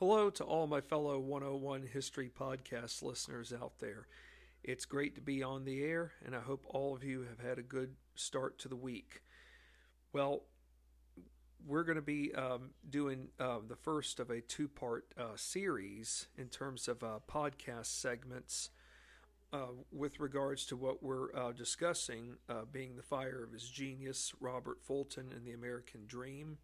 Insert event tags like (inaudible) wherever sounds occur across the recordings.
Hello to all my fellow 101 History Podcast listeners out there. It's great to be on the air, and I hope all of you have had a good start to the week. Well, we're going to be um, doing uh, the first of a two part uh, series in terms of uh, podcast segments uh, with regards to what we're uh, discussing, uh, being the fire of his genius, Robert Fulton, and the American Dream.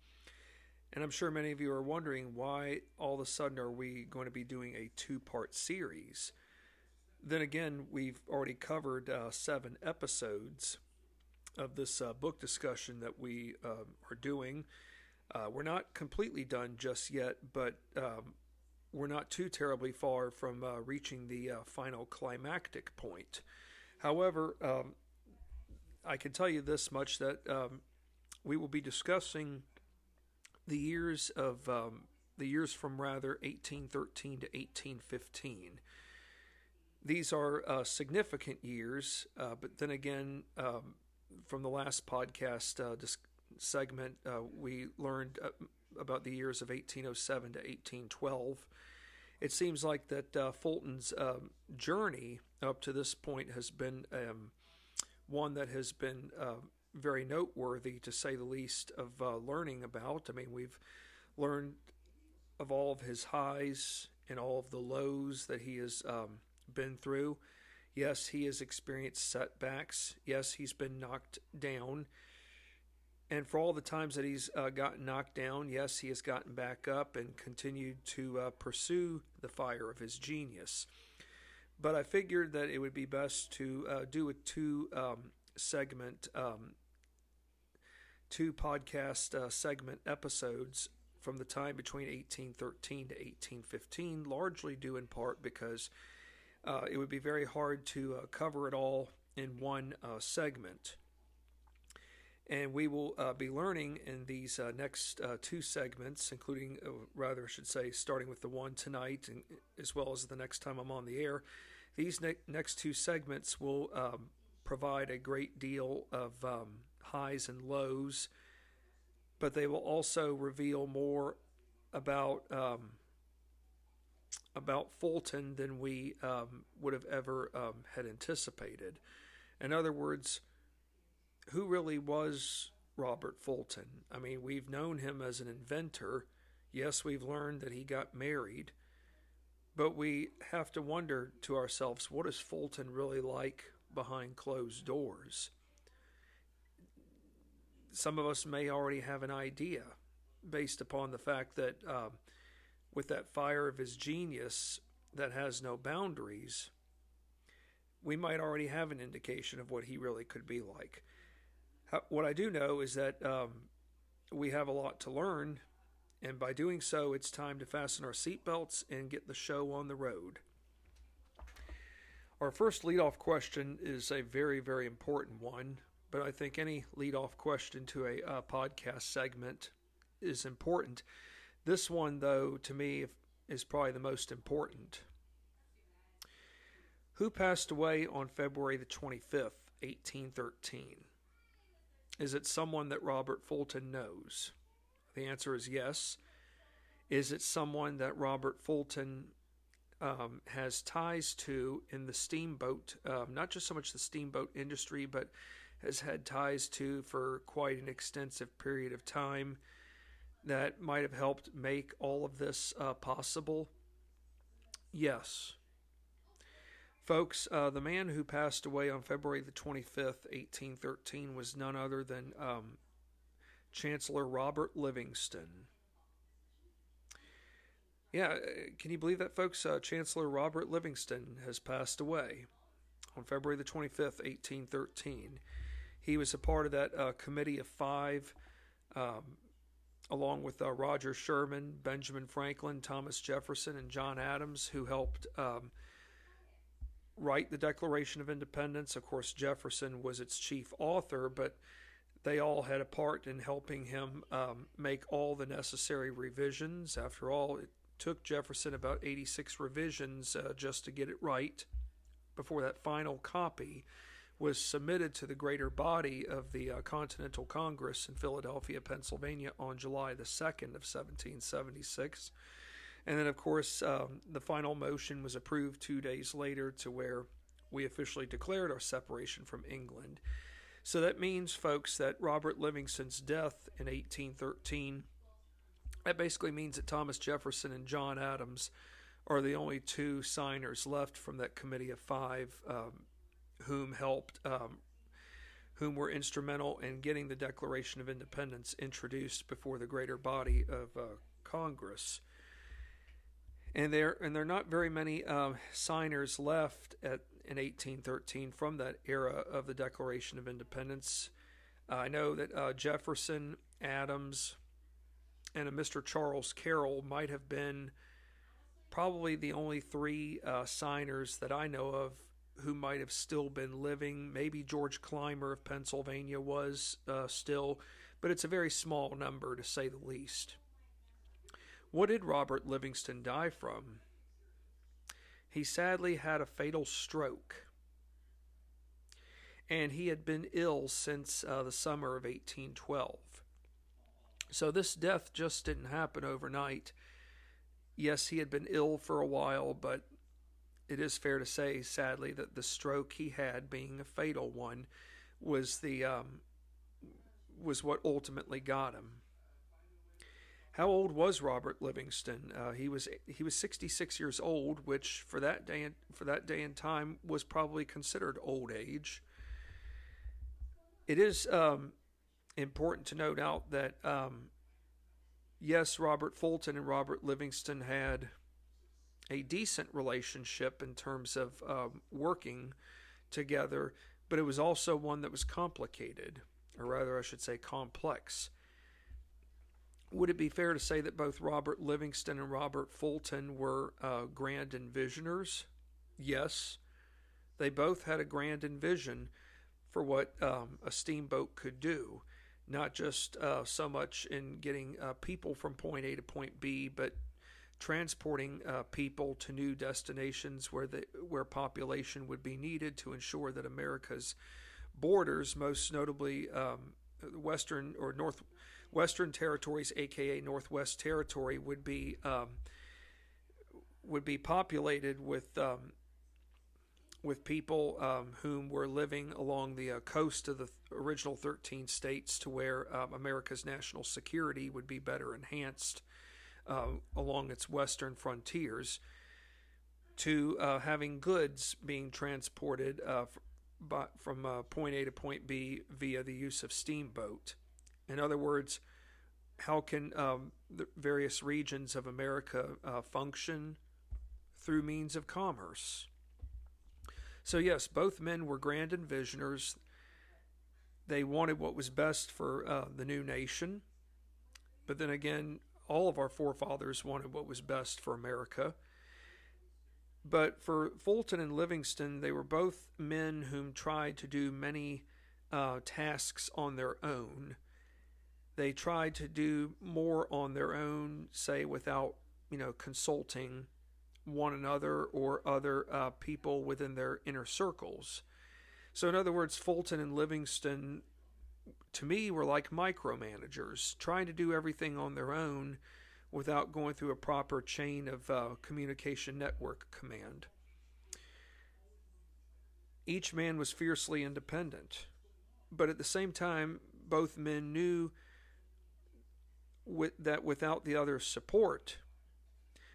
And I'm sure many of you are wondering why all of a sudden are we going to be doing a two part series? Then again, we've already covered uh, seven episodes of this uh, book discussion that we uh, are doing. Uh, we're not completely done just yet, but um, we're not too terribly far from uh, reaching the uh, final climactic point. However, um, I can tell you this much that um, we will be discussing the years of um, the years from rather 1813 to 1815. These are uh, significant years, uh, but then again, um, from the last podcast uh, segment, uh, we learned uh, about the years of 1807 to 1812. It seems like that uh, Fulton's um, journey up to this point has been um, one that has been very noteworthy, to say the least, of uh, learning about. I mean, we've learned of all of his highs and all of the lows that he has um, been through. Yes, he has experienced setbacks. Yes, he's been knocked down. And for all the times that he's uh, gotten knocked down, yes, he has gotten back up and continued to uh, pursue the fire of his genius. But I figured that it would be best to uh, do a two um, segment um, two podcast uh, segment episodes from the time between 1813 to 1815, largely due in part because uh, it would be very hard to uh, cover it all in one uh, segment. And we will uh, be learning in these uh, next two segments, including, rather, I should say, starting with the one tonight, and, as well as the next time I'm on the air. These ne- next two segments will um, provide a great deal of um, highs and lows, but they will also reveal more about um, about Fulton than we um, would have ever um, had anticipated. In other words, who really was Robert Fulton? I mean, we've known him as an inventor. Yes, we've learned that he got married, but we have to wonder to ourselves, what is Fulton really like behind closed doors? Some of us may already have an idea based upon the fact that um, with that fire of his genius that has no boundaries, we might already have an indication of what he really could be like. What I do know is that um, we have a lot to learn, and by doing so, it's time to fasten our seatbelts and get the show on the road. Our first leadoff question is a very, very important one but I think any lead-off question to a podcast segment is important. This one, though, to me, is probably the most important. Who passed away on February the 25th, 1813? Is it someone that Robert Fulton knows? The answer is yes. Is it someone that Robert Fulton um, has ties to in the steamboat, um, not just so much the steamboat industry, but has had ties to for quite an extensive period of time that might have helped make all of this uh, possible? Yes. Folks, uh, the man who passed away on February the 25th, 1813, was none other than um, Chancellor Robert Livingston. Yeah, uh, can you believe that, folks? Uh, Chancellor Robert Livingston has passed away on February the 25th, 1813. He was a part of that uh, committee of five, um, along with uh, Roger Sherman, Benjamin Franklin, Thomas Jefferson, and John Adams, who helped um, write the Declaration of Independence. Of course, Jefferson was its chief author, but they all had a part in helping him um, make all the necessary revisions. After all, it took Jefferson about 86 revisions uh, just to get it right before that final copy was submitted to the greater body of the uh, Continental Congress in Philadelphia, Pennsylvania on July the 2nd of 1776. And then, of course, um, the final motion was approved two days later to where we officially declared our separation from England. So that means, folks, that Robert Livingston's death in 1813, that basically means that Thomas Jefferson and John Adams are the only two signers left from that committee of five um, whom helped, um, whom were instrumental in getting the Declaration of Independence introduced before the greater body of uh, Congress. And there, and there are not very many uh, signers left at in 1813 from that era of the Declaration of Independence. Uh, I know that uh, Jefferson, Adams, and a Mr. Charles Carroll might have been probably the only three uh, signers that I know of who might have still been living. Maybe George Clymer of Pennsylvania was uh, still, but it's a very small number to say the least. What did Robert Livingston die from? He sadly had a fatal stroke. And he had been ill since uh, the summer of 1812. So this death just didn't happen overnight. Yes, he had been ill for a while, but it is fair to say, sadly, that the stroke he had, being a fatal one, was the um, was what ultimately got him. How old was Robert Livingston? Uh, he was he was 66 years old, which for that day and, for that day and time was probably considered old age. It is um, important to note out that um, yes, Robert Fulton and Robert Livingston had a decent relationship in terms of um, working together, but it was also one that was complicated, or rather, I should say, complex. Would it be fair to say that both Robert Livingston and Robert Fulton were uh, grand envisioners? Yes. They both had a grand envision for what um, a steamboat could do, not just uh, so much in getting uh, people from point A to point B, but transporting uh, people to new destinations where the where population would be needed to ensure that America's borders, most notably um, western or northwestern Territories, aka Northwest Territory, would be um, would be populated with um, with people um, whom were living along the uh, coast of the original 13 states, to where um, America's national security would be better enhanced uh, along its western frontiers. To uh, having goods being transported uh, by, from uh, point A to point B via the use of steamboat. In other words, how can um, the various regions of America uh, function through means of commerce? So, yes, both men were grand envisioners. They wanted what was best for uh, the new nation. But then again, all of our forefathers wanted what was best for America. But for Fulton and Livingston, they were both men whom tried to do many uh, tasks on their own they tried to do more on their own, say, without, you know, consulting one another or other uh, people within their inner circles. So, in other words, Fulton and Livingston, to me, were like micromanagers, trying to do everything on their own without going through a proper chain of uh, communication network command. Each man was fiercely independent, but at the same time, both men knew with, that without the other's support,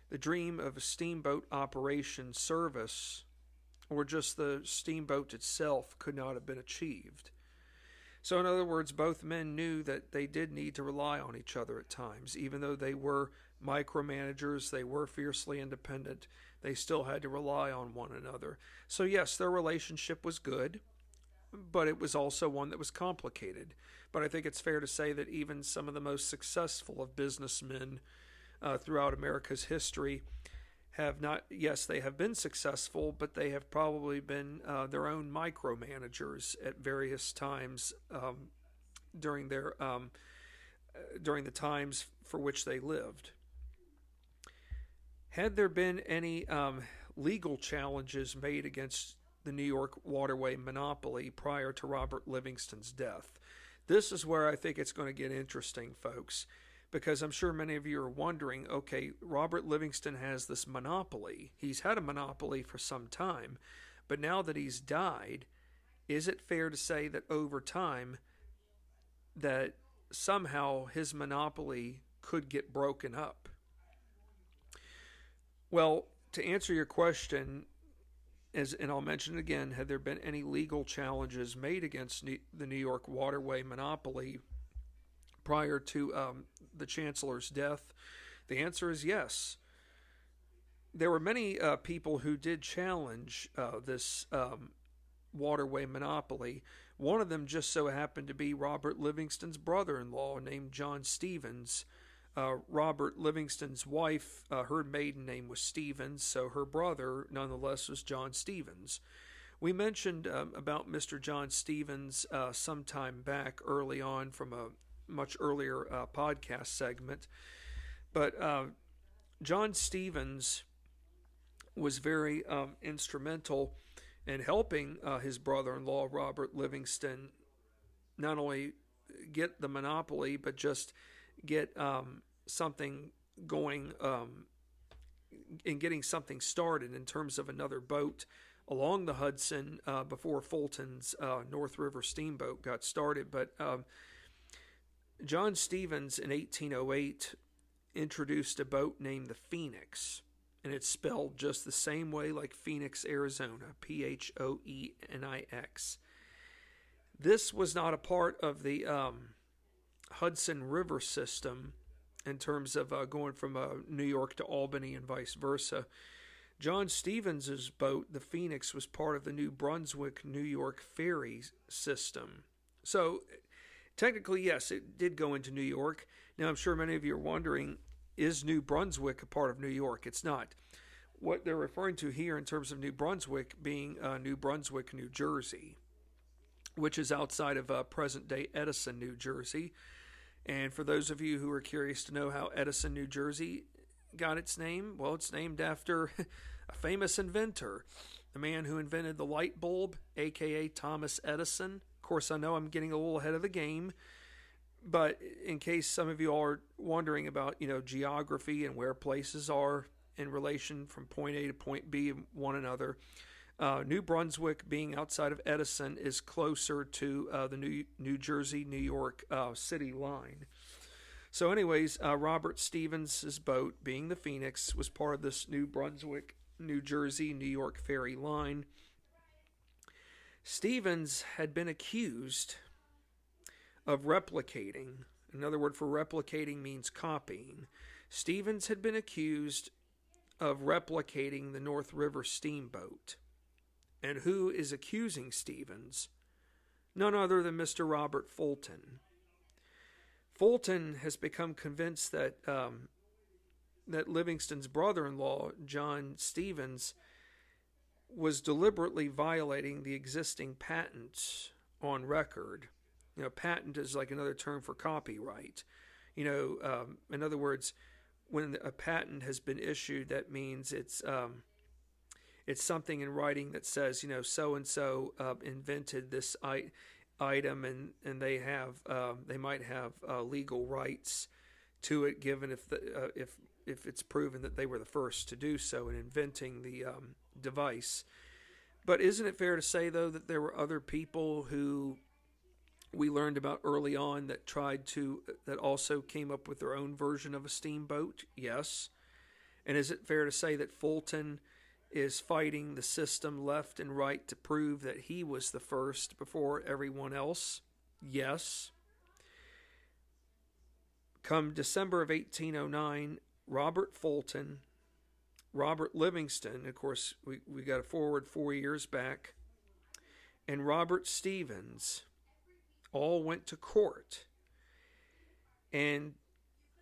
the dream of a steamboat operation service or just the steamboat itself could not have been achieved. So, in other words, both men knew that they did need to rely on each other at times. Even though they were micromanagers, they were fiercely independent, they still had to rely on one another. So, yes, their relationship was good, but it was also one that was complicated. But I think it's fair to say that even some of the most successful of businessmen uh, throughout America's history have not, yes, they have been successful, but they have probably been uh, their own micromanagers at various times um, during their um, uh, during the times for which they lived. Had there been any um, legal challenges made against the New York waterway monopoly prior to Robert Livingston's death? This is where I think it's going to get interesting, folks, because I'm sure many of you are wondering okay, Robert Livingston has this monopoly. He's had a monopoly for some time, but now that he's died, is it fair to say that over time that somehow his monopoly could get broken up? Well, to answer your question, as and I'll mention again, had there been any legal challenges made against the New York waterway monopoly prior to um, the chancellor's death? The answer is yes. There were many uh, people who did challenge uh, this um, waterway monopoly. One of them just so happened to be Robert Livingston's brother in law, named John Stevens. Uh, Robert Livingston's wife, uh, her maiden name was Stevens, so her brother, nonetheless, was John Stevens. We mentioned um, about Mr. John Stevens uh, some time back, early on, from a much earlier uh, podcast segment. But uh, John Stevens was very um, instrumental in helping uh, his brother in law, Robert Livingston, not only get the monopoly, but just get um, something going um, in getting something started in terms of another boat along the Hudson uh, before Fulton's uh, North River Steamboat got started. But um, John Stevens in 1808 introduced a boat named the Phoenix, and it's spelled just the same way like Phoenix, Arizona P H O E N I X. This was not a part of the um, Hudson River system in terms of uh, going from uh, New York to Albany and vice versa. John Stevens's boat, the Phoenix, was part of the New Brunswick New York ferry system. So, technically, yes, it did go into New York. Now, I'm sure many of you are wondering is New Brunswick a part of New York? It's not. What they're referring to here in terms of New Brunswick being uh, New Brunswick, New Jersey, which is outside of uh, present day Edison, New Jersey. And for those of you who are curious to know how Edison, New Jersey got its name, well, it's named after (laughs) a famous inventor, the man who invented the light bulb, aka Thomas Edison. Course, I know I'm getting a little ahead of the game, but in case some of you are wondering about, you know, geography and where places are in relation from point A to point B one another, uh, New Brunswick, being outside of Edison, is closer to uh, the New New Jersey New York uh, city line. So, anyways, uh, Robert Stevens's boat, being the Phoenix, was part of this New Brunswick, New Jersey, New York ferry line. Stevens had been accused of replicating. Another word for replicating means copying. Stevens had been accused of replicating the North River steamboat. And who is accusing Stevens? None other than Mr. Robert Fulton. Fulton has become convinced that um, that Livingston's brother-in-law, John Stevens, was deliberately violating the existing patents on record. You know, patent is like another term for copyright. You know, um, in other words, when a patent has been issued, that means it's um, it's something in writing that says, you know, so and so invented this I- item, and and they have um, they might have uh, legal rights to it, given if the uh, if if it's proven that they were the first to do so in inventing the um, device. But isn't it fair to say though that there were other people who we learned about early on that tried to that also came up with their own version of a steamboat? Yes. And is it fair to say that Fulton is fighting the system left and right to prove that he was the first before everyone else? Yes. Come December of 1809, Robert Fulton, Robert Livingston, of course, we, we got a forward four years back, and Robert Stevens all went to court. And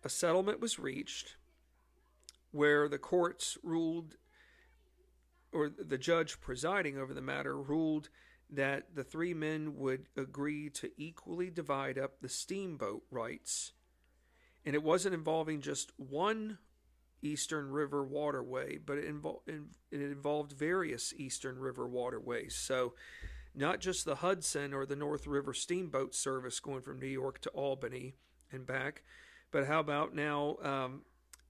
a settlement was reached where the courts ruled or the judge presiding over the matter ruled that the three men would agree to equally divide up the steamboat rights. And it wasn't involving just one Eastern River waterway, but it, invo- it involved various Eastern River waterways. So, not just the Hudson or the North River steamboat service going from New York to Albany and back, But how about now um,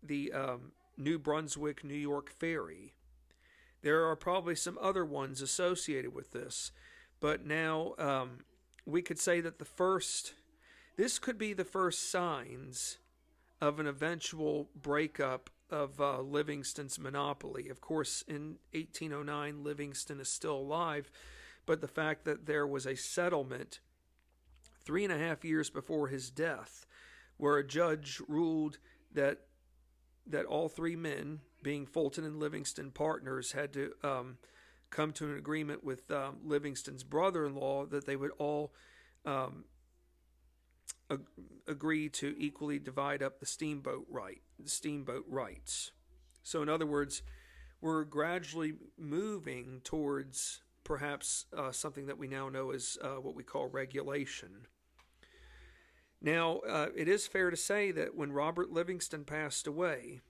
the um, New Brunswick, New York ferry? There are probably some other ones associated with this, but now um, we could say that the first, this could be the first signs of an eventual breakup of uh, Livingston's monopoly. Of course, in 1809, Livingston is still alive, but the fact that there was a settlement three and a half years before his death, where a judge ruled that that all three men, being Fulton and Livingston partners, had to um, come to an agreement with um, Livingston's brother-in-law that they would all um, ag- agree to equally divide up the steamboat right, the steamboat rights. So, in other words, we're gradually moving towards perhaps uh, something that we now know as uh, what we call regulation. Now, uh, it is fair to say that when Robert Livingston passed away,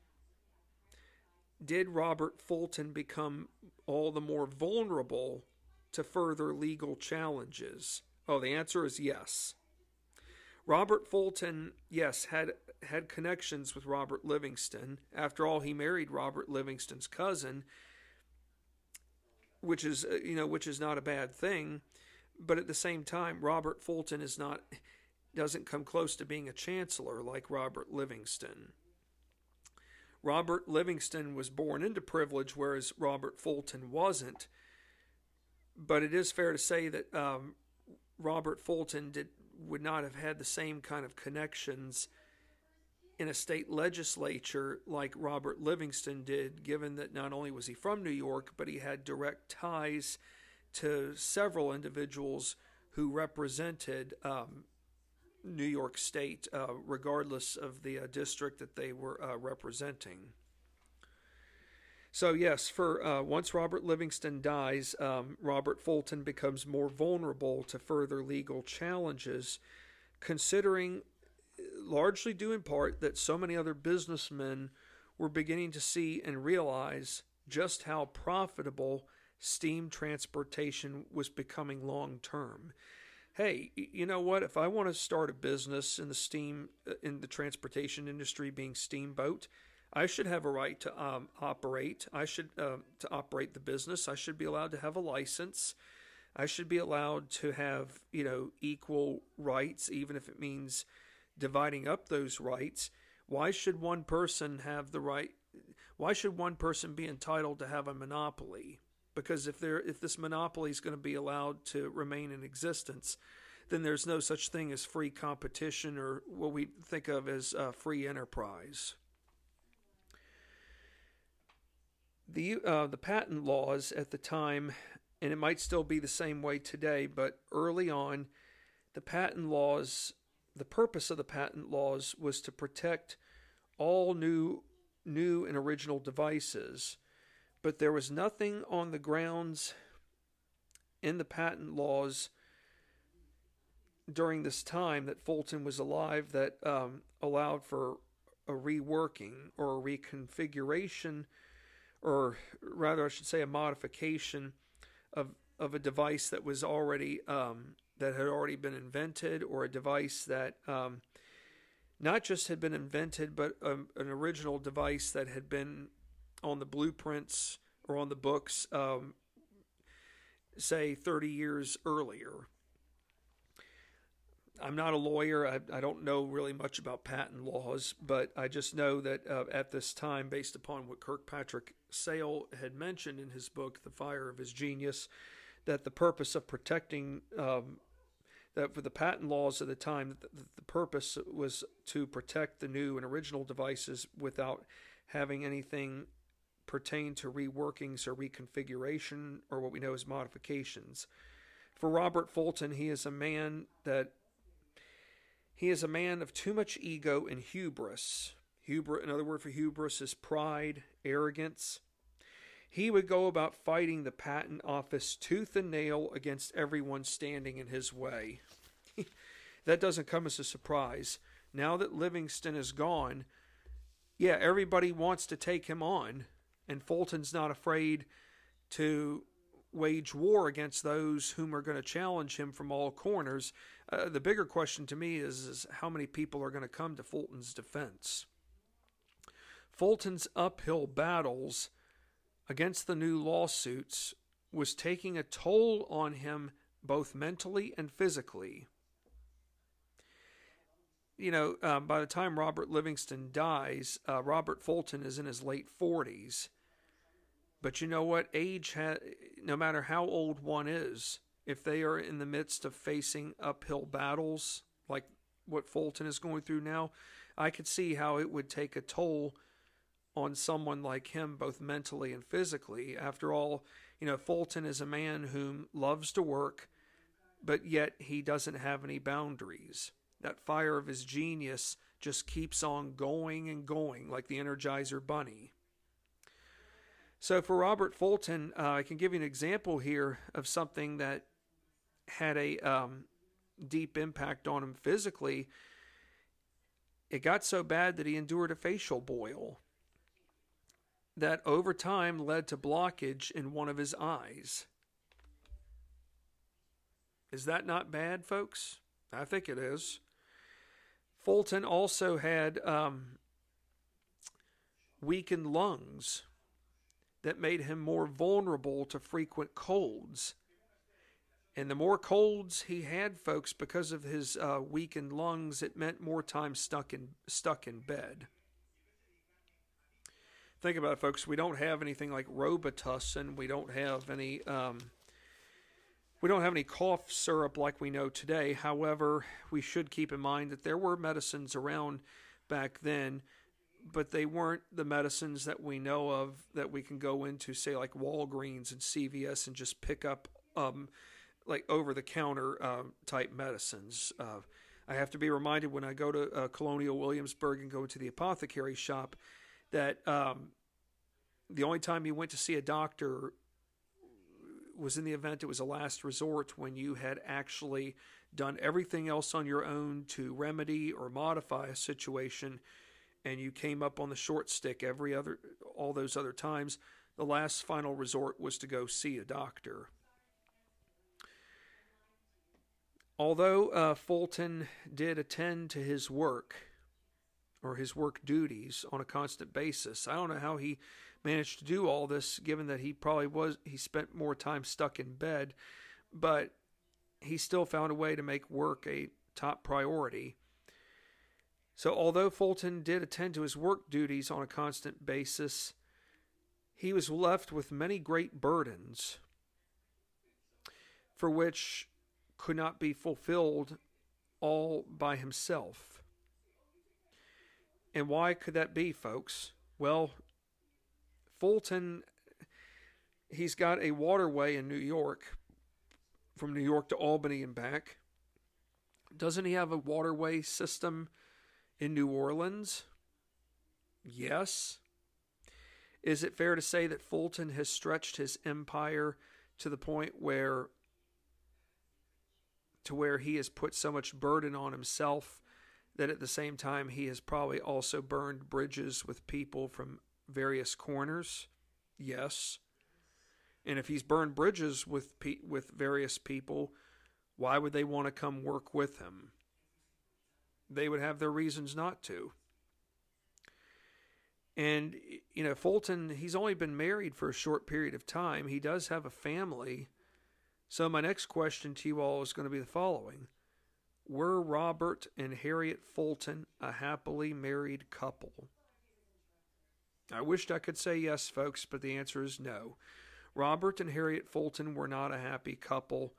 did Robert Fulton become all the more vulnerable to further legal challenges? Oh, the answer is yes. Robert Fulton, yes, had had connections with Robert Livingston. After all, he married Robert Livingston's cousin, which is uh, you know which is not a bad thing. But at the same time, Robert Fulton is not doesn't come close to being a chancellor like Robert Livingston. Robert Livingston was born into privilege, whereas Robert Fulton wasn't. But it is fair to say that um, Robert Fulton did would not have had the same kind of connections in a state legislature like Robert Livingston did, given that not only was he from New York, but he had direct ties to several individuals who represented um, New York State, uh, regardless of the uh, district that they were uh, representing. So yes, for uh, once Robert Livingston dies, um, Robert Fulton becomes more vulnerable to further legal challenges, considering, largely due in part, that so many other businessmen were beginning to see and realize just how profitable steam transportation was becoming long term. Hey, you know what? If I want to start a business in the steam uh, in the transportation industry, being steamboat I should have a right to um, operate. I should uh, to operate the business. I should be allowed to have a license. I should be allowed to have you know equal rights, even if it means dividing up those rights. Why should one person have the right? Why should one person be entitled to have a monopoly? Because if there if this monopoly is going to be allowed to remain in existence, then there's no such thing as free competition or what we think of as uh, free enterprise. The uh, the patent laws at the time, and it might still be the same way today, but early on, the patent laws, the purpose of the patent laws was to protect all new new and original devices, but there was nothing on the grounds in the patent laws during this time that Fulton was alive that um, allowed for a reworking or a reconfiguration or rather, I should say, a modification of of a device that was already um, that had already been invented, or a device that um, not just had been invented, but um, an original device that had been on the blueprints or on the books, um, say, 30 years earlier. I'm not a lawyer. I, I, don't know really much about patent laws, but I just know that uh, at this time, based upon what Kirkpatrick Sale had mentioned in his book, The Fire of His Genius, that the purpose of protecting, um, that for the patent laws at the time, the, the purpose was to protect the new and original devices without having anything pertain to reworkings or reconfiguration or what we know as modifications. For Robert Fulton, he is a man that he is a man of too much ego and hubris. Hubris, another word for hubris is pride, arrogance. He would go about fighting the patent office tooth and nail against everyone standing in his way. (laughs) that doesn't come as a surprise. Now that Livingston is gone, yeah, everybody wants to take him on, and Fulton's not afraid to wage war against those whom are going to challenge him from all corners. Uh, the bigger question to me is, is how many people are going to come to Fulton's defense. Fulton's uphill battles against the new lawsuits was taking a toll on him both mentally and physically. You know, uh, by the time Robert Livingston dies, uh, Robert Fulton is in his late 40s. But you know what? Age, ha- no matter how old one is, if they are in the midst of facing uphill battles like what Fulton is going through now, I could see how it would take a toll on someone like him, both mentally and physically. After all, you know, Fulton is a man who loves to work, but yet he doesn't have any boundaries. That fire of his genius just keeps on going and going like the Energizer Bunny. So, for Robert Fulton, uh, I can give you an example here of something that had a um, deep impact on him physically. It got so bad that he endured a facial boil that over time led to blockage in one of his eyes. Is that not bad, folks? I think it is. Fulton also had um, weakened lungs that made him more vulnerable to frequent colds. And the more colds he had, folks, because of his uh, weakened lungs, it meant more time stuck in stuck in bed. Think about it, folks. We don't have anything like Robitussin. We don't have any. Um, we don't have any cough syrup like we know today. However, we should keep in mind that there were medicines around back then but they weren't the medicines that we know of that we can go into, say, like Walgreens and CVS and just pick up um, like over the counter uh, type medicines. Uh, I have to be reminded when I go to uh, Colonial Williamsburg and go to the apothecary shop that um, the only time you went to see a doctor was in the event it was a last resort when you had actually done everything else on your own to remedy or modify a situation and you came up on the short stick every other all those other times the last final resort was to go see a doctor. Although uh, fulton did attend to his work or his work duties on a constant basis i don't know how he managed to do all this given that he probably was he spent more time stuck in bed but he still found a way to make work a top priority so, although Fulton did attend to his work duties on a constant basis, he was left with many great burdens for which could not be fulfilled all by himself. And why could that be, folks? Well, Fulton, he's got a waterway in New York from New York to Albany and back. Doesn't he have a waterway system in New Orleans? Yes. Is it fair to say that Fulton has stretched his empire to the point where to where he has put so much burden on himself that at the same time he has probably also burned bridges with people from various corners? Yes. And if he's burned bridges with pe- with various people, why would they want to come work with him? they would have their reasons not to. And, you know, Fulton, he's only been married for a short period of time. He does have a family. So, my next question to you all is going to be the following Were Robert and Harriet Fulton a happily married couple? I wished I could say yes, folks, but the answer is no. Robert and Harriet Fulton were not a happy couple,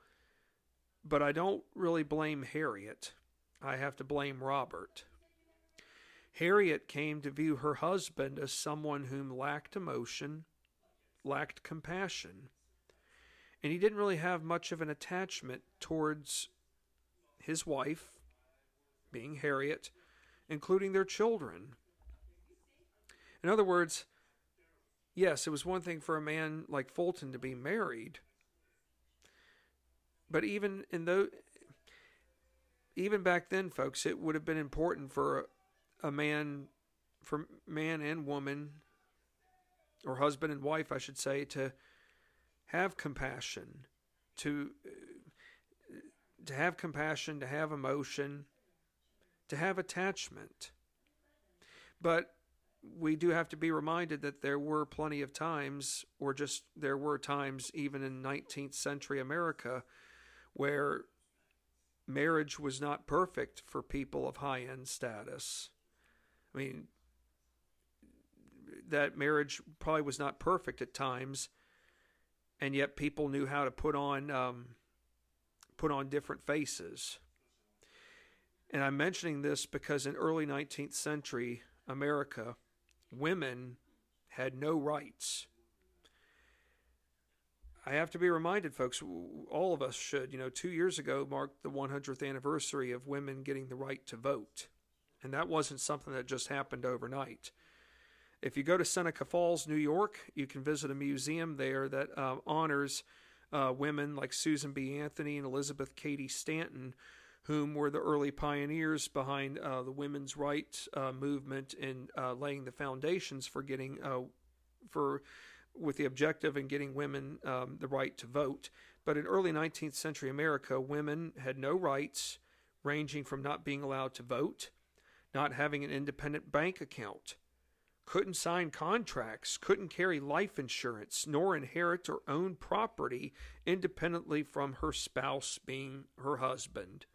but I don't really blame Harriet. I have to blame Robert. Harriet came to view her husband as someone whom lacked emotion, lacked compassion, and he didn't really have much of an attachment towards his wife, being Harriet, including their children. In other words, yes, it was one thing for a man like Fulton to be married, but even in those even back then, folks, it would have been important for a, a man, for man and woman, or husband and wife, I should say, to have compassion, to to have compassion, to have emotion, to have attachment. But we do have to be reminded that there were plenty of times, or just there were times even in 19th century America, where marriage was not perfect for people of high end status. I mean, that marriage probably was not perfect at times, and yet people knew how to put on um, put on different faces. And I'm mentioning this because in early 19th century America, women had no rights. I have to be reminded, folks, all of us should. You know, two years ago marked the 100th anniversary of women getting the right to vote. And that wasn't something that just happened overnight. If you go to Seneca Falls, New York, you can visit a museum there that uh, honors uh, women like Susan B. Anthony and Elizabeth Cady Stanton, whom were the early pioneers behind uh, the women's rights uh, movement and uh, laying the foundations for getting uh, for with the objective in getting women um, the right to vote. But in early 19th century America, women had no rights, ranging from not being allowed to vote, not having an independent bank account, couldn't sign contracts, couldn't carry life insurance, nor inherit or own property independently from her spouse being her husband.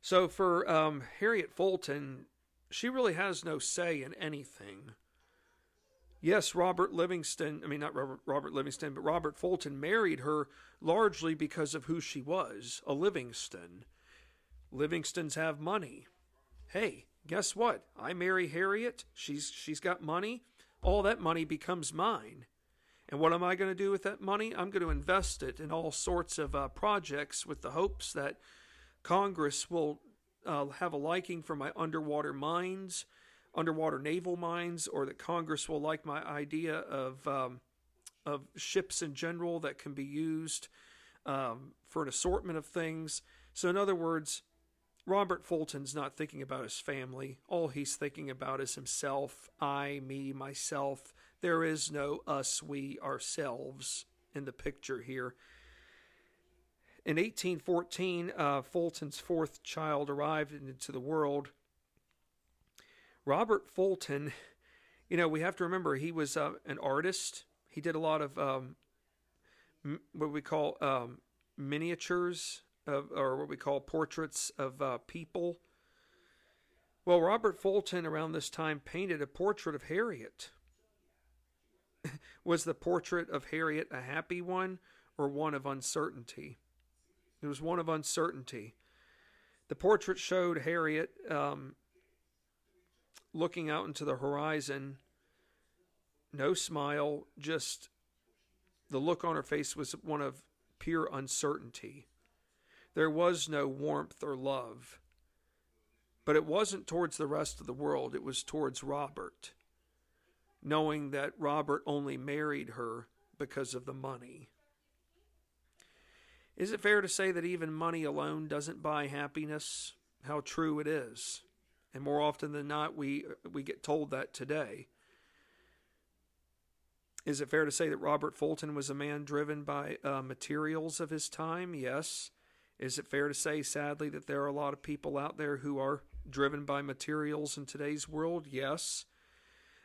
So for um, Harriet Fulton, she really has no say in anything. Yes, Robert Livingston, I mean, not Robert, Robert Livingston, but Robert Fulton married her largely because of who she was a Livingston. Livingstons have money. Hey, guess what? I marry Harriet. She's she's got money. All that money becomes mine. And what am I going to do with that money? I'm going to invest it in all sorts of uh, projects with the hopes that Congress will uh, have a liking for my underwater mines, underwater naval mines, or that Congress will like my idea of um, of ships in general that can be used um, for an assortment of things. So, in other words, Robert Fulton's not thinking about his family. All he's thinking about is himself. I, me, myself. There is no us, we, ourselves in the picture here. In 1814, uh, Fulton's fourth child arrived into the world. Robert Fulton, you know, we have to remember he was uh, an artist. He did a lot of um, what we call um, miniatures of, or what we call portraits of uh, people. Well, Robert Fulton around this time painted a portrait of Harriet. (laughs) was the portrait of Harriet a happy one or one of uncertainty? It was one of uncertainty. The portrait showed Harriet um, looking out into the horizon, no smile, just the look on her face was one of pure uncertainty. There was no warmth or love. But it wasn't towards the rest of the world, it was towards Robert, knowing that Robert only married her because of the money. Is it fair to say that even money alone doesn't buy happiness? How true it is. And more often than not, we, we get told that today. Is it fair to say that Robert Fulton was a man driven by uh, materials of his time? Yes. Is it fair to say, sadly, that there are a lot of people out there who are driven by materials in today's world? Yes.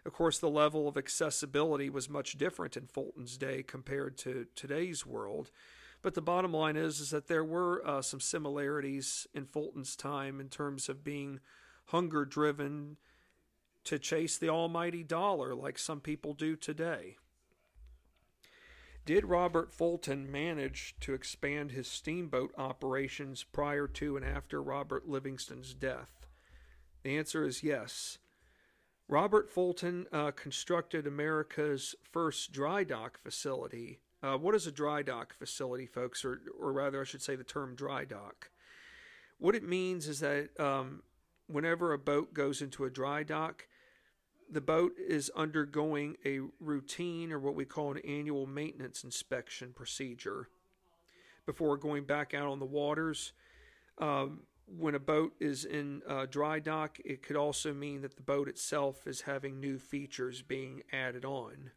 Of course, the level of accessibility was much different in Fulton's day compared to today's world. But the bottom line is, is that there were uh, some similarities in Fulton's time in terms of being hunger driven to chase the almighty dollar like some people do today. Did Robert Fulton manage to expand his steamboat operations prior to and after Robert Livingston's death? The answer is yes. Robert Fulton uh, constructed America's first dry dock facility. Uh, what is a dry dock facility, folks? Or, or rather, I should say the term dry dock. What it means is that um, whenever a boat goes into a dry dock, the boat is undergoing a routine or what we call an annual maintenance inspection procedure before going back out on the waters. Um, when a boat is in uh, dry dock, it could also mean that the boat itself is having new features being added on.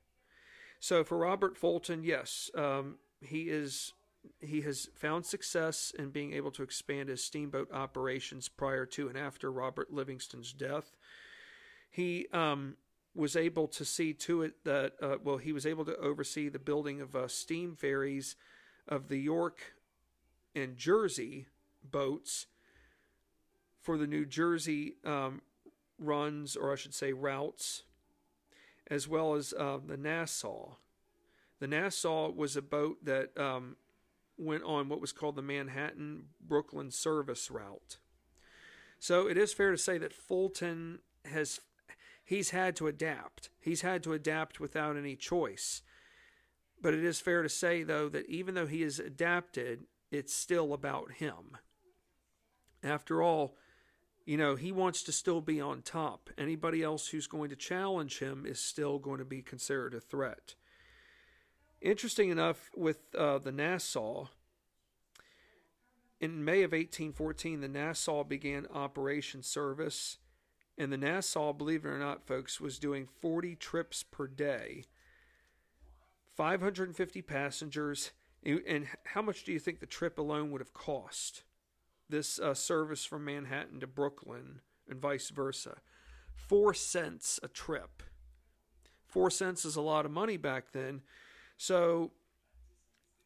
So for Robert Fulton, yes, um, he is he has found success in being able to expand his steamboat operations prior to and after Robert Livingston's death. He um, was able to see to it that, uh, well, he was able to oversee the building of uh, steam ferries of the York and Jersey boats for the New Jersey um, runs, or I should say routes, as well as uh, the Nassau. The Nassau was a boat that um, went on what was called the Manhattan Brooklyn service route. So it is fair to say that Fulton has he's had to adapt. He's had to adapt without any choice. But it is fair to say though that even though he has adapted, it's still about him. After all, you know, he wants to still be on top. Anybody else who's going to challenge him is still going to be considered a threat. Interesting enough, with uh, the Nassau, in May of 1814, the Nassau began operation service. And the Nassau, believe it or not, folks, was doing 40 trips per day, 550 passengers. And how much do you think the trip alone would have cost? This uh, service from Manhattan to Brooklyn and vice versa. Four cents a trip. Four cents is a lot of money back then. So,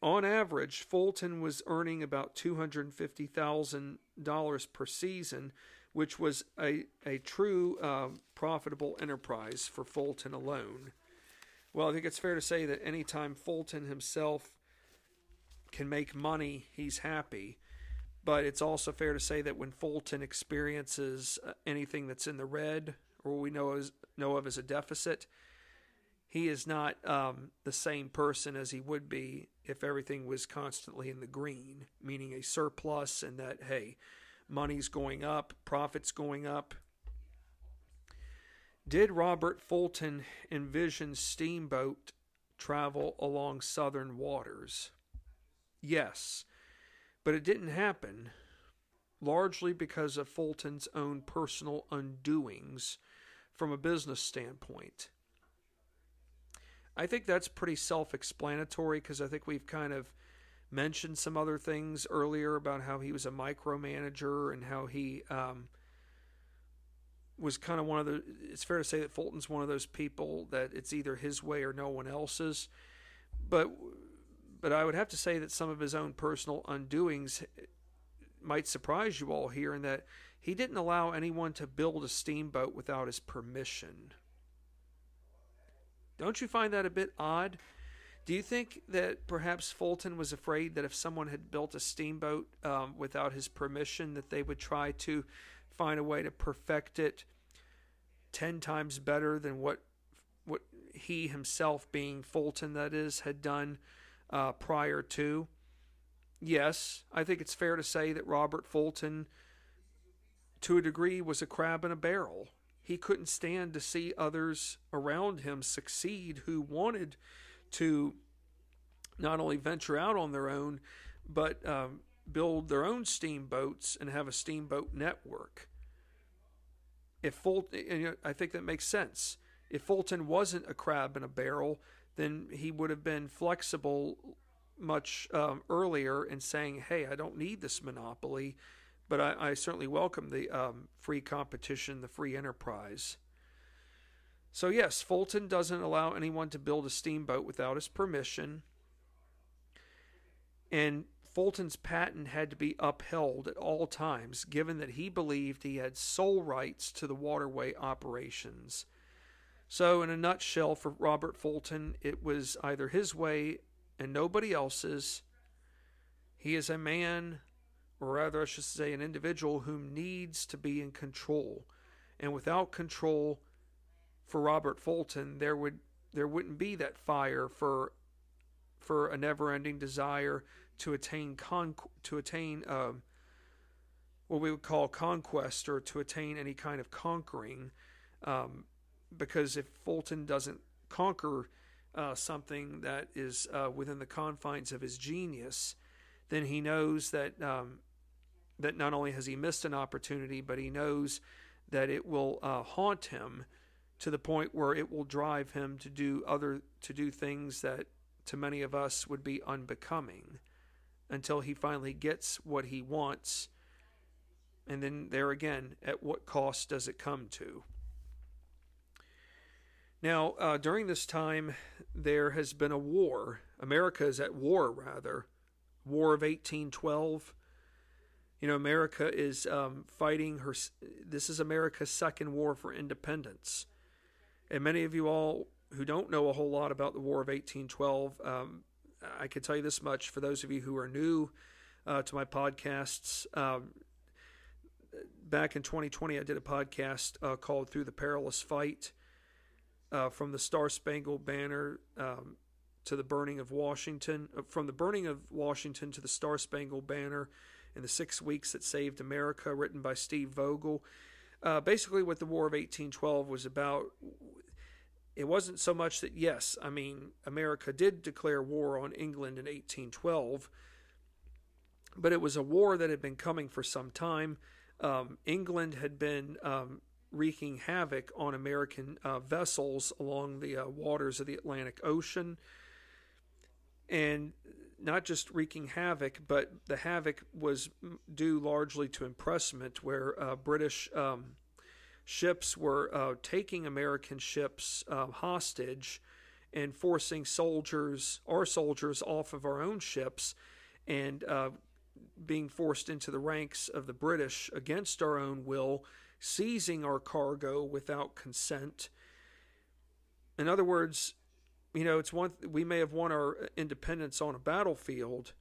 on average, Fulton was earning about $250,000 per season, which was a, a true uh, profitable enterprise for Fulton alone. Well, I think it's fair to say that anytime Fulton himself can make money, he's happy. But it's also fair to say that when Fulton experiences uh, anything that's in the red, or we know as know of as a deficit, he is not um, the same person as he would be if everything was constantly in the green, meaning a surplus and that, hey, money's going up, profits going up. Did Robert Fulton envision steamboat travel along southern waters? Yes, but it didn't happen, largely because of Fulton's own personal undoings from a business standpoint. I think that's pretty self explanatory because I think we've kind of mentioned some other things earlier about how he was a micromanager and how he um, was kind of one of the. It's fair to say that Fulton's one of those people that it's either his way or no one else's. But but I would have to say that some of his own personal undoings might surprise you all here in that he didn't allow anyone to build a steamboat without his permission. Don't you find that a bit odd? Do you think that perhaps Fulton was afraid that if someone had built a steamboat um, without his permission, that they would try to find a way to perfect it ten times better than what what he himself, being Fulton, that is, had done uh, prior to? Yes, I think it's fair to say that Robert Fulton, to a degree, was a crab in a barrel. He couldn't stand to see others around him succeed who wanted to not only venture out on their own, but um, build their own steamboats and have a steamboat network. If Fulton, you know, I think that makes sense. If Fulton wasn't a crab in a barrel, then he would have been flexible much um, earlier in saying, "Hey, I don't need this monopoly but I, I certainly welcome the um, free competition, the free enterprise. So, yes, Fulton doesn't allow anyone to build a steamboat without his permission. And Fulton's patent had to be upheld at all times, given that he believed he had sole rights to the waterway operations. So, in a nutshell, for Robert Fulton, it was either his way and nobody else's. He is a man or rather, I should say, an individual who needs to be in control. And without control, for Robert Fulton, there would there wouldn't be that fire for for a never-ending desire to attain con to attain um, what we would call conquest or to attain any kind of conquering. Um, because if Fulton doesn't conquer uh, something that is uh, within the confines of his genius, then he knows that um, that not only has he missed an opportunity, but he knows that it will uh, haunt him to the point where it will drive him to do other to do things that to many of us would be unbecoming until he finally gets what he wants. And then there again at what cost does it come to? Now uh, during this time there has been a war. America is at war rather. War of 1812 you know america is um, fighting her this is america's second war for independence and many of you all who don't know a whole lot about the War of 1812, um, I can tell you this much for those of you who are new uh, to my podcasts. Um, back in 2020, I did a podcast uh, called Through the Perilous Fight uh, from the Star Spangled Banner um, to the burning of Washington, uh, from the burning of Washington to the Star Spangled Banner in the six weeks that saved America, written by Steve Vogel. Uh, basically, what the War of 1812 was about, it wasn't so much that, yes, I mean, America did declare war on England in 1812, but it was a war that had been coming for some time. Um, England had been um, wreaking havoc on American uh, vessels along the uh, waters of the Atlantic Ocean. And not just wreaking havoc, but the havoc was due largely to impressment, where uh, British um, ships were uh, taking American ships uh, hostage and forcing soldiers, our soldiers, off of our own ships and uh, being forced into the ranks of the British against our own will, seizing our cargo without consent. In other words, you know, it's one we may have won our independence on a battlefield,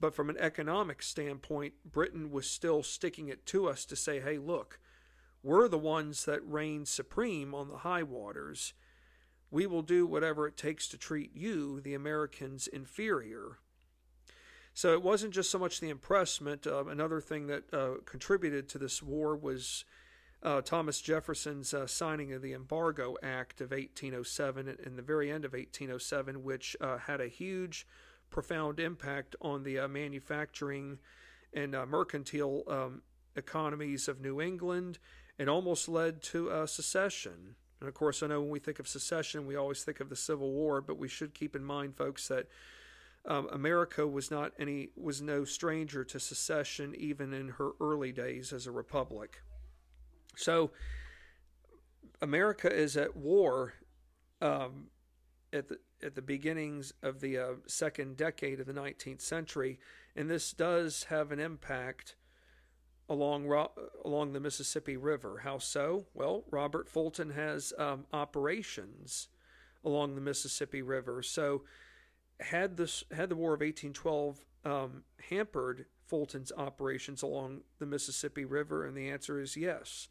but from an economic standpoint, Britain was still sticking it to us to say, "Hey, look, we're the ones that reign supreme on the high waters. We will do whatever it takes to treat you, the Americans, inferior." So it wasn't just so much the impressment. Uh, another thing that uh, contributed to this war was uh, Thomas Jefferson's uh, signing of the Embargo Act of 1807 in the very end of 1807, which uh, had a huge, profound impact on the uh, manufacturing and uh, mercantile um, economies of New England and almost led to secession. And of course, I know when we think of secession, we always think of the Civil War, but we should keep in mind, folks, that um, America was not any was no stranger to secession even in her early days as a republic. So America is at war um, at the at the beginnings of the uh, second decade of the 19th century, and this does have an impact along along the Mississippi River. How so? Well, Robert Fulton has um, operations along the Mississippi River. So, had this had the War of 1812 um, hampered Fulton's operations along the Mississippi River? And the answer is yes.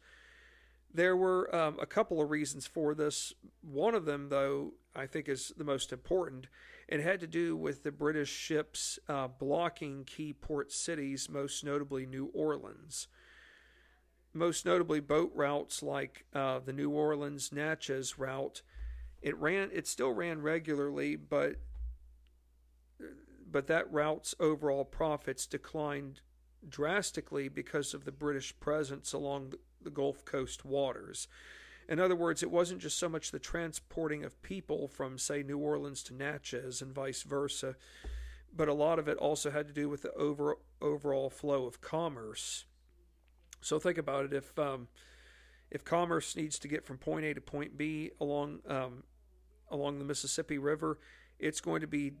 There were um, a couple of reasons for this. One of them, though, I think is the most important. It had to do with the British ships uh, blocking key port cities, most notably New Orleans. Most notably, boat routes like uh, the New Orleans Natchez route. It ran. It still ran regularly, but but that route's overall profits declined drastically because of the British presence along the Gulf Coast waters. In other words, it wasn't just so much the transporting of people from, say, New Orleans to Natchez and vice versa, but a lot of it also had to do with the over, overall flow of commerce. So think about it: if um, if commerce needs to get from point A to point B along um, along the Mississippi River, it's going to be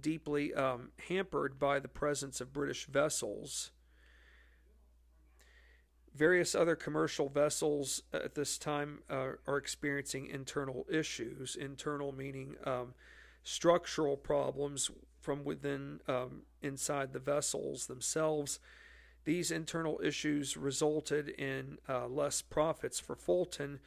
deeply um, hampered by the presence of British vessels. Various other commercial vessels at this time uh, are experiencing internal issues. Internal meaning um, structural problems from within um, inside the vessels themselves. These internal issues resulted in uh, less profits for Fulton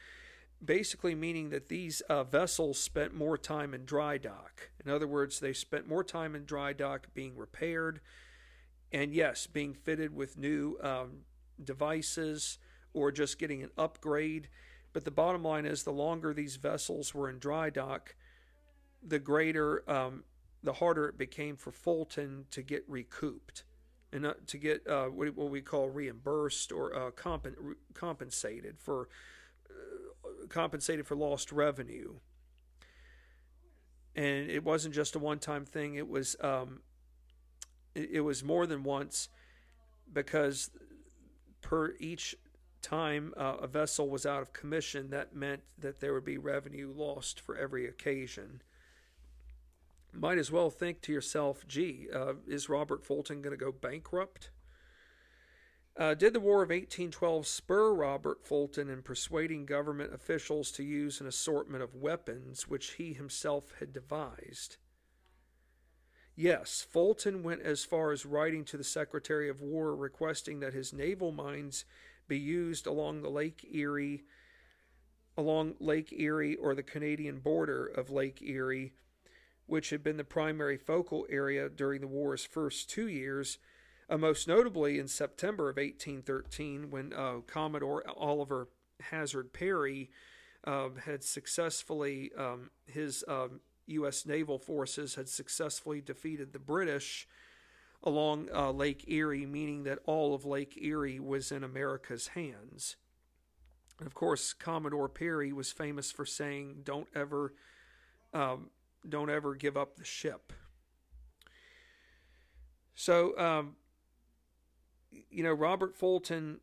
basically meaning that these uh, vessels spent more time in dry dock. In other words, they spent more time in dry dock being repaired and, yes, being fitted with new um, devices or just getting an upgrade. But the bottom line is the longer these vessels were in dry dock, the greater, um, the harder it became for Fulton to get recouped and uh, to get uh, what we call reimbursed or uh, comp- compensated for compensated for lost revenue. And it wasn't just a one-time thing; it was um, it, it was more than once because per each time uh, a vessel was out of commission, that meant that there would be revenue lost for every occasion. Might as well think to yourself, gee, uh, is Robert Fulton going to go bankrupt? Uh, did the War of 1812 spur Robert Fulton in persuading government officials to use an assortment of weapons which he himself had devised? Yes, Fulton went as far as writing to the Secretary of War requesting that his naval mines be used along the Lake Erie along Lake Erie or the Canadian border of Lake Erie, which had been the primary focal area during the war's first two years, uh, most notably in September of 1813 when uh, Commodore Oliver Hazard Perry uh, had successfully um, his um, U.S. naval forces had successfully defeated the British along uh, Lake Erie, meaning that all of Lake Erie was in America's hands. And of course, Commodore Perry was famous for saying, "Don't ever, um, don't ever give up the ship." So, um, you know, Robert Fulton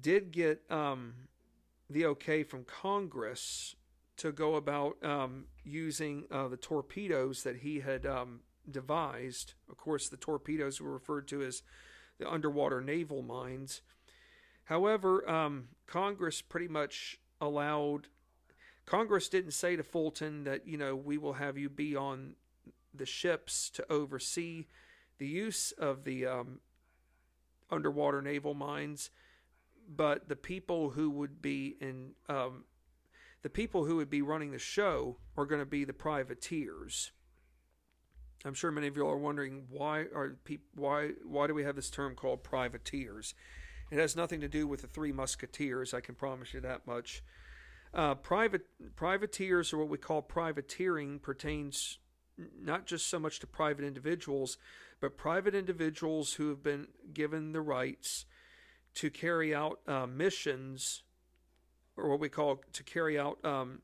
did get um, the okay from Congress to go about um, using uh, the torpedoes that he had um, devised. Of course, the torpedoes were referred to as the underwater naval mines. However, um, Congress pretty much allowed. Congress didn't say to Fulton that, you know, we will have you be on the ships to oversee the use of the um, underwater naval mines, but the people who would be in um, the people who would be running the show are going to be the privateers. I'm sure many of you are wondering why are people why why do we have this term called privateers? It has nothing to do with the Three Musketeers. I can promise you that much. Uh, private privateers, or what we call privateering, pertains not just so much to private individuals, but private individuals who have been given the rights to carry out uh, missions or what we call to carry out um,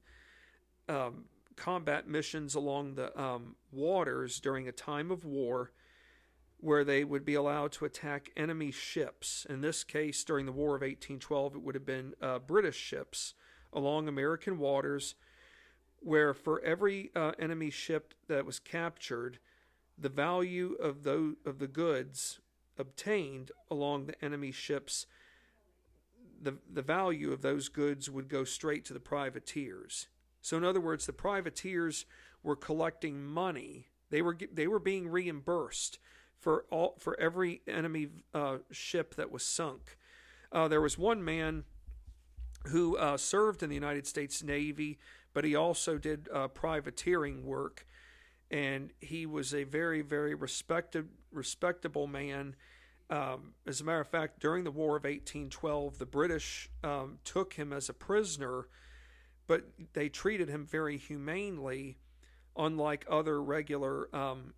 um, combat missions along the um, waters during a time of war where they would be allowed to attack enemy ships. In this case, during the War of 1812, it would have been uh, British ships along American waters, where for every uh, enemy ship that was captured, the value of the, of the goods obtained along the enemy ships the, the value of those goods would go straight to the privateers. So, in other words, the privateers were collecting money. They were they were being reimbursed for all for every enemy uh, ship that was sunk. Uh, there was one man who uh, served in the United States Navy, but he also did uh, privateering work, and he was a very very respected respectable man um, as a matter of fact, during the War of 1812, the British um, took him as a prisoner, but they treated him very humanely, unlike other regular um,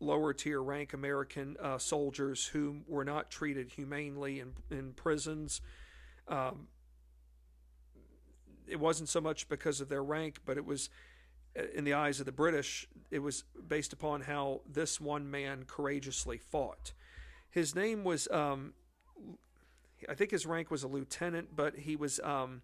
lower tier rank American uh, soldiers who were not treated humanely in, in prisons. Um, it wasn't so much because of their rank, but it was uh, in the eyes of the British, it was based upon how this one man courageously fought. His name was, um, I think his rank was a lieutenant, but he was, um,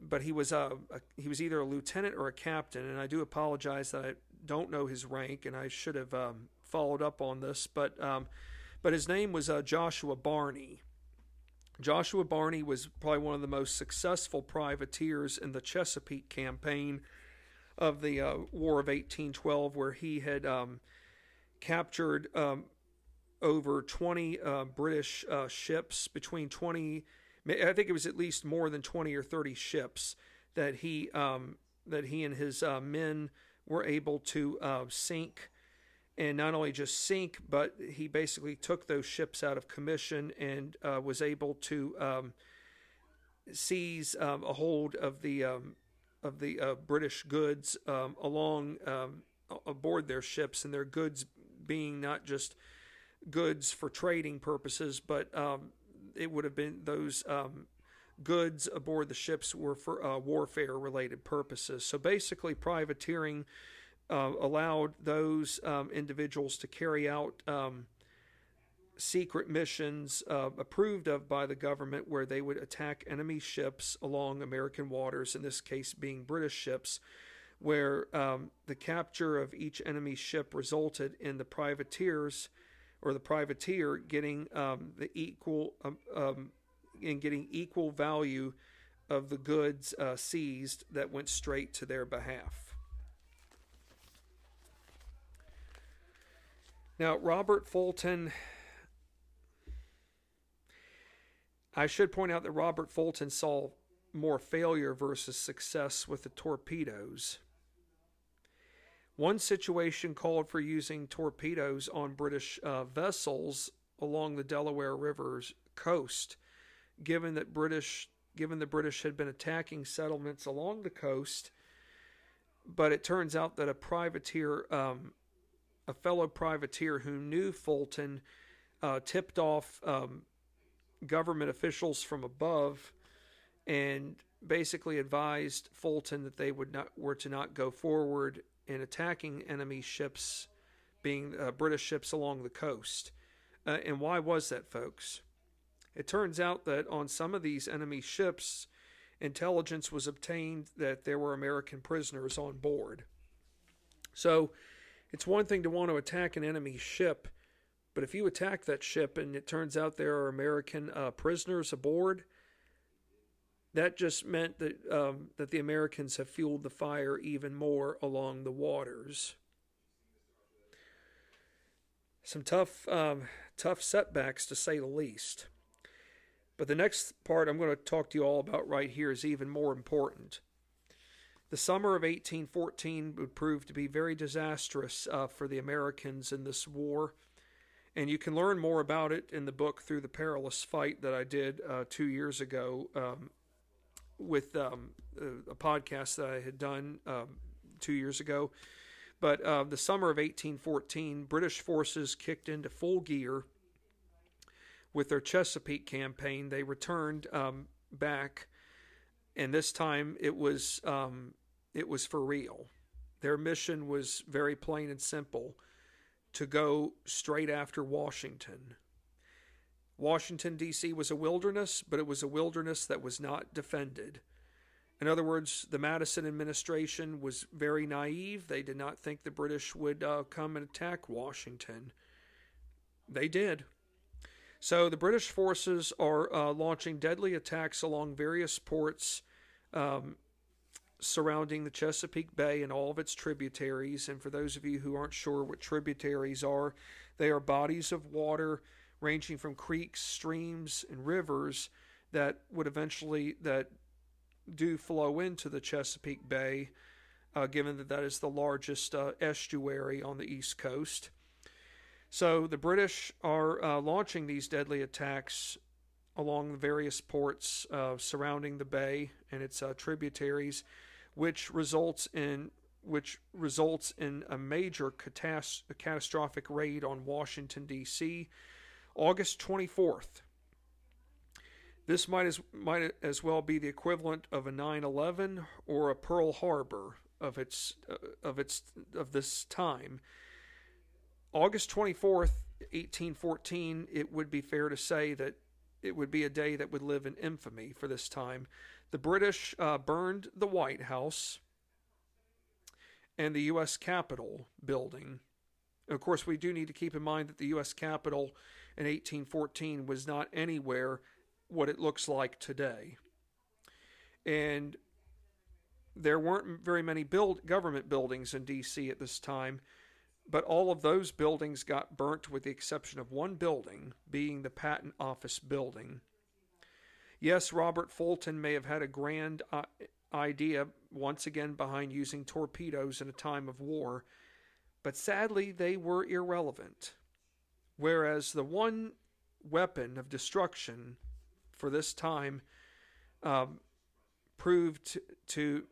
but he was a, a, he was either a lieutenant or a captain, and I do apologize that I don't know his rank, and I should have um, followed up on this, but um, but his name was uh, Joshua Barney. Joshua Barney was probably one of the most successful privateers in the Chesapeake campaign of the uh, War of 1812, where he had um, captured um, over 20 uh, British uh, ships, between 20, I think it was at least more than 20 or 30 ships that he um, that he and his uh, men were able to uh, sink, and not only just sink, but he basically took those ships out of commission and uh, was able to um, seize um, a hold of the um, of the uh, British goods um, along um, aboard their ships, and their goods being not just goods for trading purposes, but um, it would have been those goods aboard the ships were for uh, warfare related purposes. So basically, privateering uh, allowed those um, individuals to carry out um, secret missions uh, approved of by the government where they would attack enemy ships along American waters, in this case being British ships, where um, the capture of each enemy ship resulted in the privateers or the privateer getting um, the equal um, um in getting equal value of the goods uh, seized that went straight to their behalf. Now, Robert Fulton I should point out that Robert Fulton saw more failure versus success with the torpedoes. One situation called for using torpedoes on British uh, vessels along the Delaware River's coast, given that British given the British had been attacking settlements along the coast. But it turns out that a privateer, um, a fellow privateer who knew Fulton, uh, tipped off um, government officials from above and basically advised Fulton that they would not were to not go forward in attacking enemy ships, being uh, British ships along the coast. Uh, and why was that, folks? It turns out that on some of these enemy ships, intelligence was obtained that there were American prisoners on board. So it's one thing to want to attack an enemy ship but if you attack that ship and it turns out there are American uh, prisoners aboard, that just meant that um, that the Americans have fueled the fire even more along the waters. Some tough, um, tough setbacks to say the least. But the next part I'm going to talk to you all about right here is even more important. The summer of 1814 would prove to be very disastrous uh, for the Americans in this war. And you can learn more about it in the book through the perilous fight that I did uh, two years ago um, with um, a podcast that I had done um, two years ago. But uh, the summer of 1814, British forces kicked into full gear with their Chesapeake campaign. They returned um, back, and this time it was um, it was for real. Their mission was very plain and simple to go straight after Washington. Washington, D.C. was a wilderness, but it was a wilderness that was not defended. In other words, the Madison administration was very naive. They did not think the British would uh, come and attack Washington. They did. So the British forces are uh, launching deadly attacks along various ports um, surrounding the Chesapeake Bay and all of its tributaries. And for those of you who aren't sure what tributaries are, they are bodies of water ranging from creeks, streams, and rivers that would eventually that do flow into the Chesapeake Bay, uh, given that that is the largest uh, estuary on the east coast. So the British are uh, launching these deadly attacks along the various ports uh, surrounding the bay and its uh, tributaries which results in which results in a major catas- catastrophic raid on Washington D.C. August 24th. This might as might as well be the equivalent of a 9/11 or a Pearl Harbor of its uh, of its of this time. August 24th, 1814, it would be fair to say that it would be a day that would live in infamy for this time. The British uh, burned the White House and the U.S. Capitol building. Of course, we do need to keep in mind that the U.S. Capitol in 1814 was not anywhere what it looks like today. And there weren't very many build, government buildings in D.C. at this time, but all of those buildings got burnt with the exception of one building, being the Patent Office building. Yes, Robert Fulton may have had a grand uh, idea once again behind using torpedoes in a time of war, but sadly they were irrelevant. Whereas the one weapon of destruction for this time um, proved to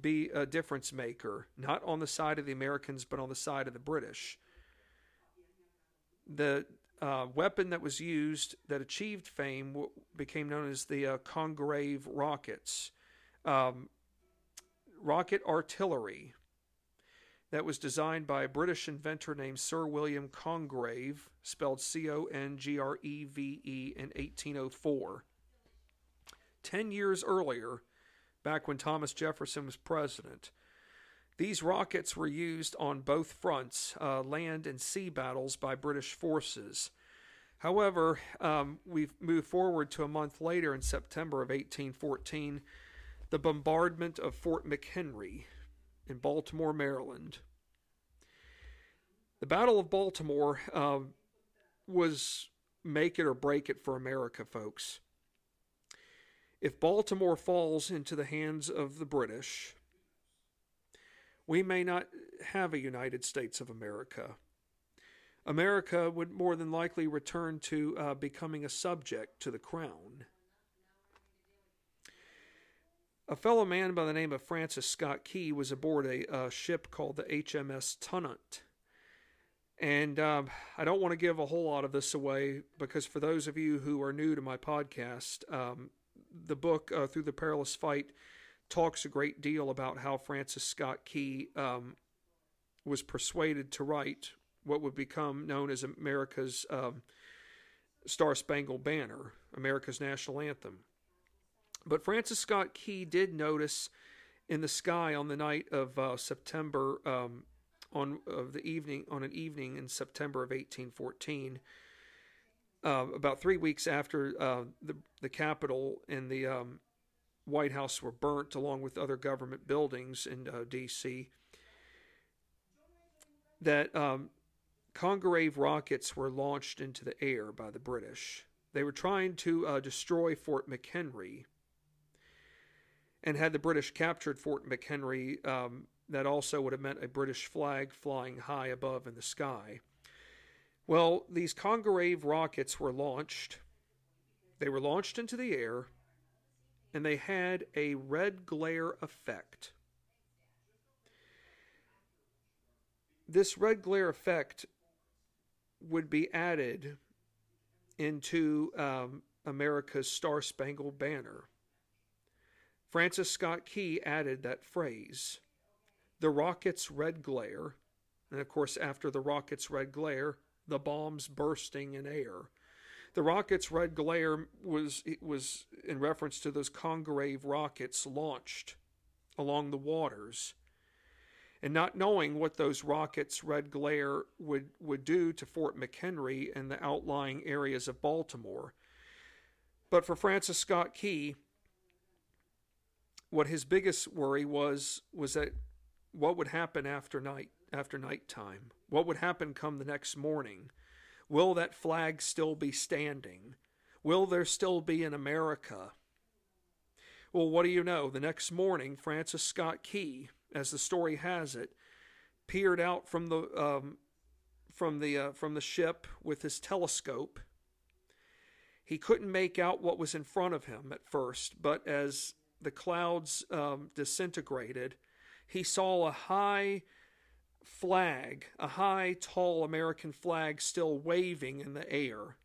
be a difference maker, not on the side of the Americans, but on the side of the British. The uh, weapon that was used that achieved fame w- became known as the uh, Congreve rockets. Um, rocket artillery that was designed by a British inventor named Sir William Congreve, spelled C O N G R E V E, in 1804. Ten years earlier, back when Thomas Jefferson was president, these rockets were used on both fronts, uh, land and sea battles, by British forces. However, um, we've moved forward to a month later in September of 1814, the bombardment of Fort McHenry in Baltimore, Maryland. The Battle of Baltimore uh, was make it or break it for America, folks. If Baltimore falls into the hands of the British, we may not have a United States of America. America would more than likely return to uh, becoming a subject to the crown. A fellow man by the name of Francis Scott Key was aboard a, a ship called the HMS Tonnant. And um, I don't want to give a whole lot of this away because for those of you who are new to my podcast, um, the book uh, Through the Perilous Fight talks a great deal about how Francis Scott Key um, was persuaded to write what would become known as America's um, Star Spangled Banner, America's national anthem. But Francis Scott Key did notice in the sky on the night of uh, September, um, on of the evening on an evening in September of 1814, uh, about three weeks after uh, the the Capitol and the um, White House were burnt, along with other government buildings in uh, D.C., that um, Congreve rockets were launched into the air by the British. They were trying to uh, destroy Fort McHenry. And had the British captured Fort McHenry, um, that also would have meant a British flag flying high above in the sky. Well, these Congreve rockets were launched. They were launched into the air, and they had a red glare effect. This red glare effect would be added into um, America's Star Spangled Banner. Francis Scott Key added that phrase, the rocket's red glare, and of course, after the rocket's red glare, the bombs bursting in air. The rocket's red glare was was in reference to those Congreve rockets launched along the waters. And not knowing what those rockets' red glare would, would do to Fort McHenry and the outlying areas of Baltimore. But for Francis Scott Key, what his biggest worry was was that what would happen after night after nighttime? What would happen come the next morning? Will that flag still be standing? Will there still be an America? Well, what do you know? The next morning, Francis Scott Key, as the story has it, peered out from the um, from the uh, from the ship with his telescope. He couldn't make out what was in front of him at first, but as the clouds um, disintegrated, he saw a high flag, a high, tall American flag still waving in the air.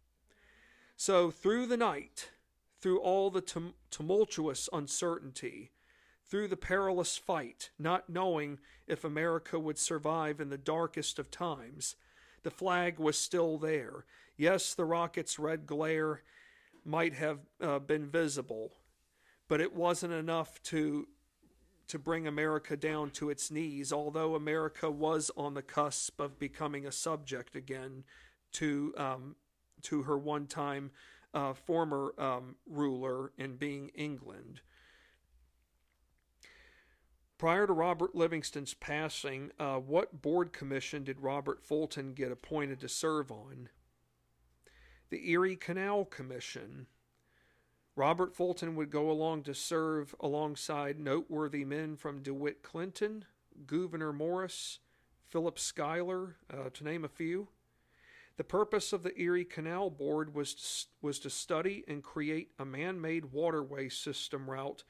So, through the night, through all the tum- tumultuous uncertainty, through the perilous fight, not knowing if America would survive in the darkest of times, the flag was still there. Yes, the rocket's red glare might have uh, been visible, but it wasn't enough to to bring America down to its knees, although America was on the cusp of becoming a subject again to um, to her one time uh, former um, ruler in being England. Prior to Robert Livingston's passing, uh, what board commission did Robert Fulton get appointed to serve on? The Erie Canal Commission. Robert Fulton would go along to serve alongside noteworthy men from DeWitt Clinton, Gouverneur Morris, Philip Schuyler, uh, to name a few. The purpose of the Erie Canal Board was to, was to study and create a man made waterway system route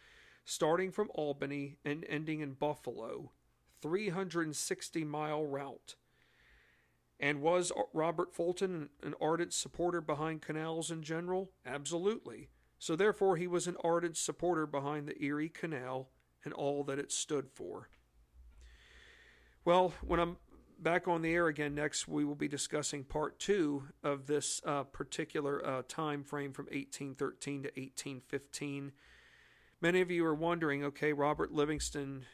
starting from Albany and ending in Buffalo, 360 mile route. And was Robert Fulton an ardent supporter behind canals in general? Absolutely. So, therefore, he was an ardent supporter behind the Erie Canal and all that it stood for. Well, when I'm back on the air again next, we will be discussing part two of this uh, particular uh, time frame from 1813 to 1815. Many of you are wondering okay, Robert Livingston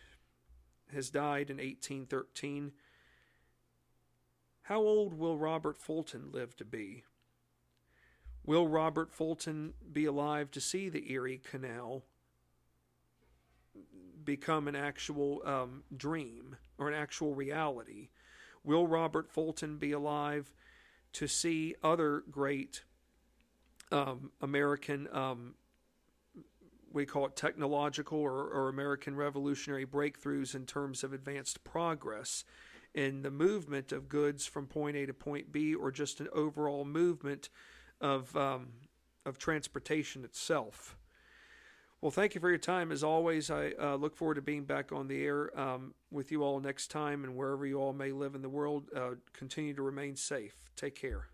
has died in 1813. How old will Robert Fulton live to be? Will Robert Fulton be alive to see the Erie Canal become an actual um, dream or an actual reality? Will Robert Fulton be alive to see other great um, American, um, we call it technological or, or American revolutionary breakthroughs in terms of advanced progress in the movement of goods from point A to point B, or just an overall movement of um, of transportation itself. Well, thank you for your time. As always, I uh, look forward to being back on the air um, with you all next time, and wherever you all may live in the world, uh, continue to remain safe. Take care.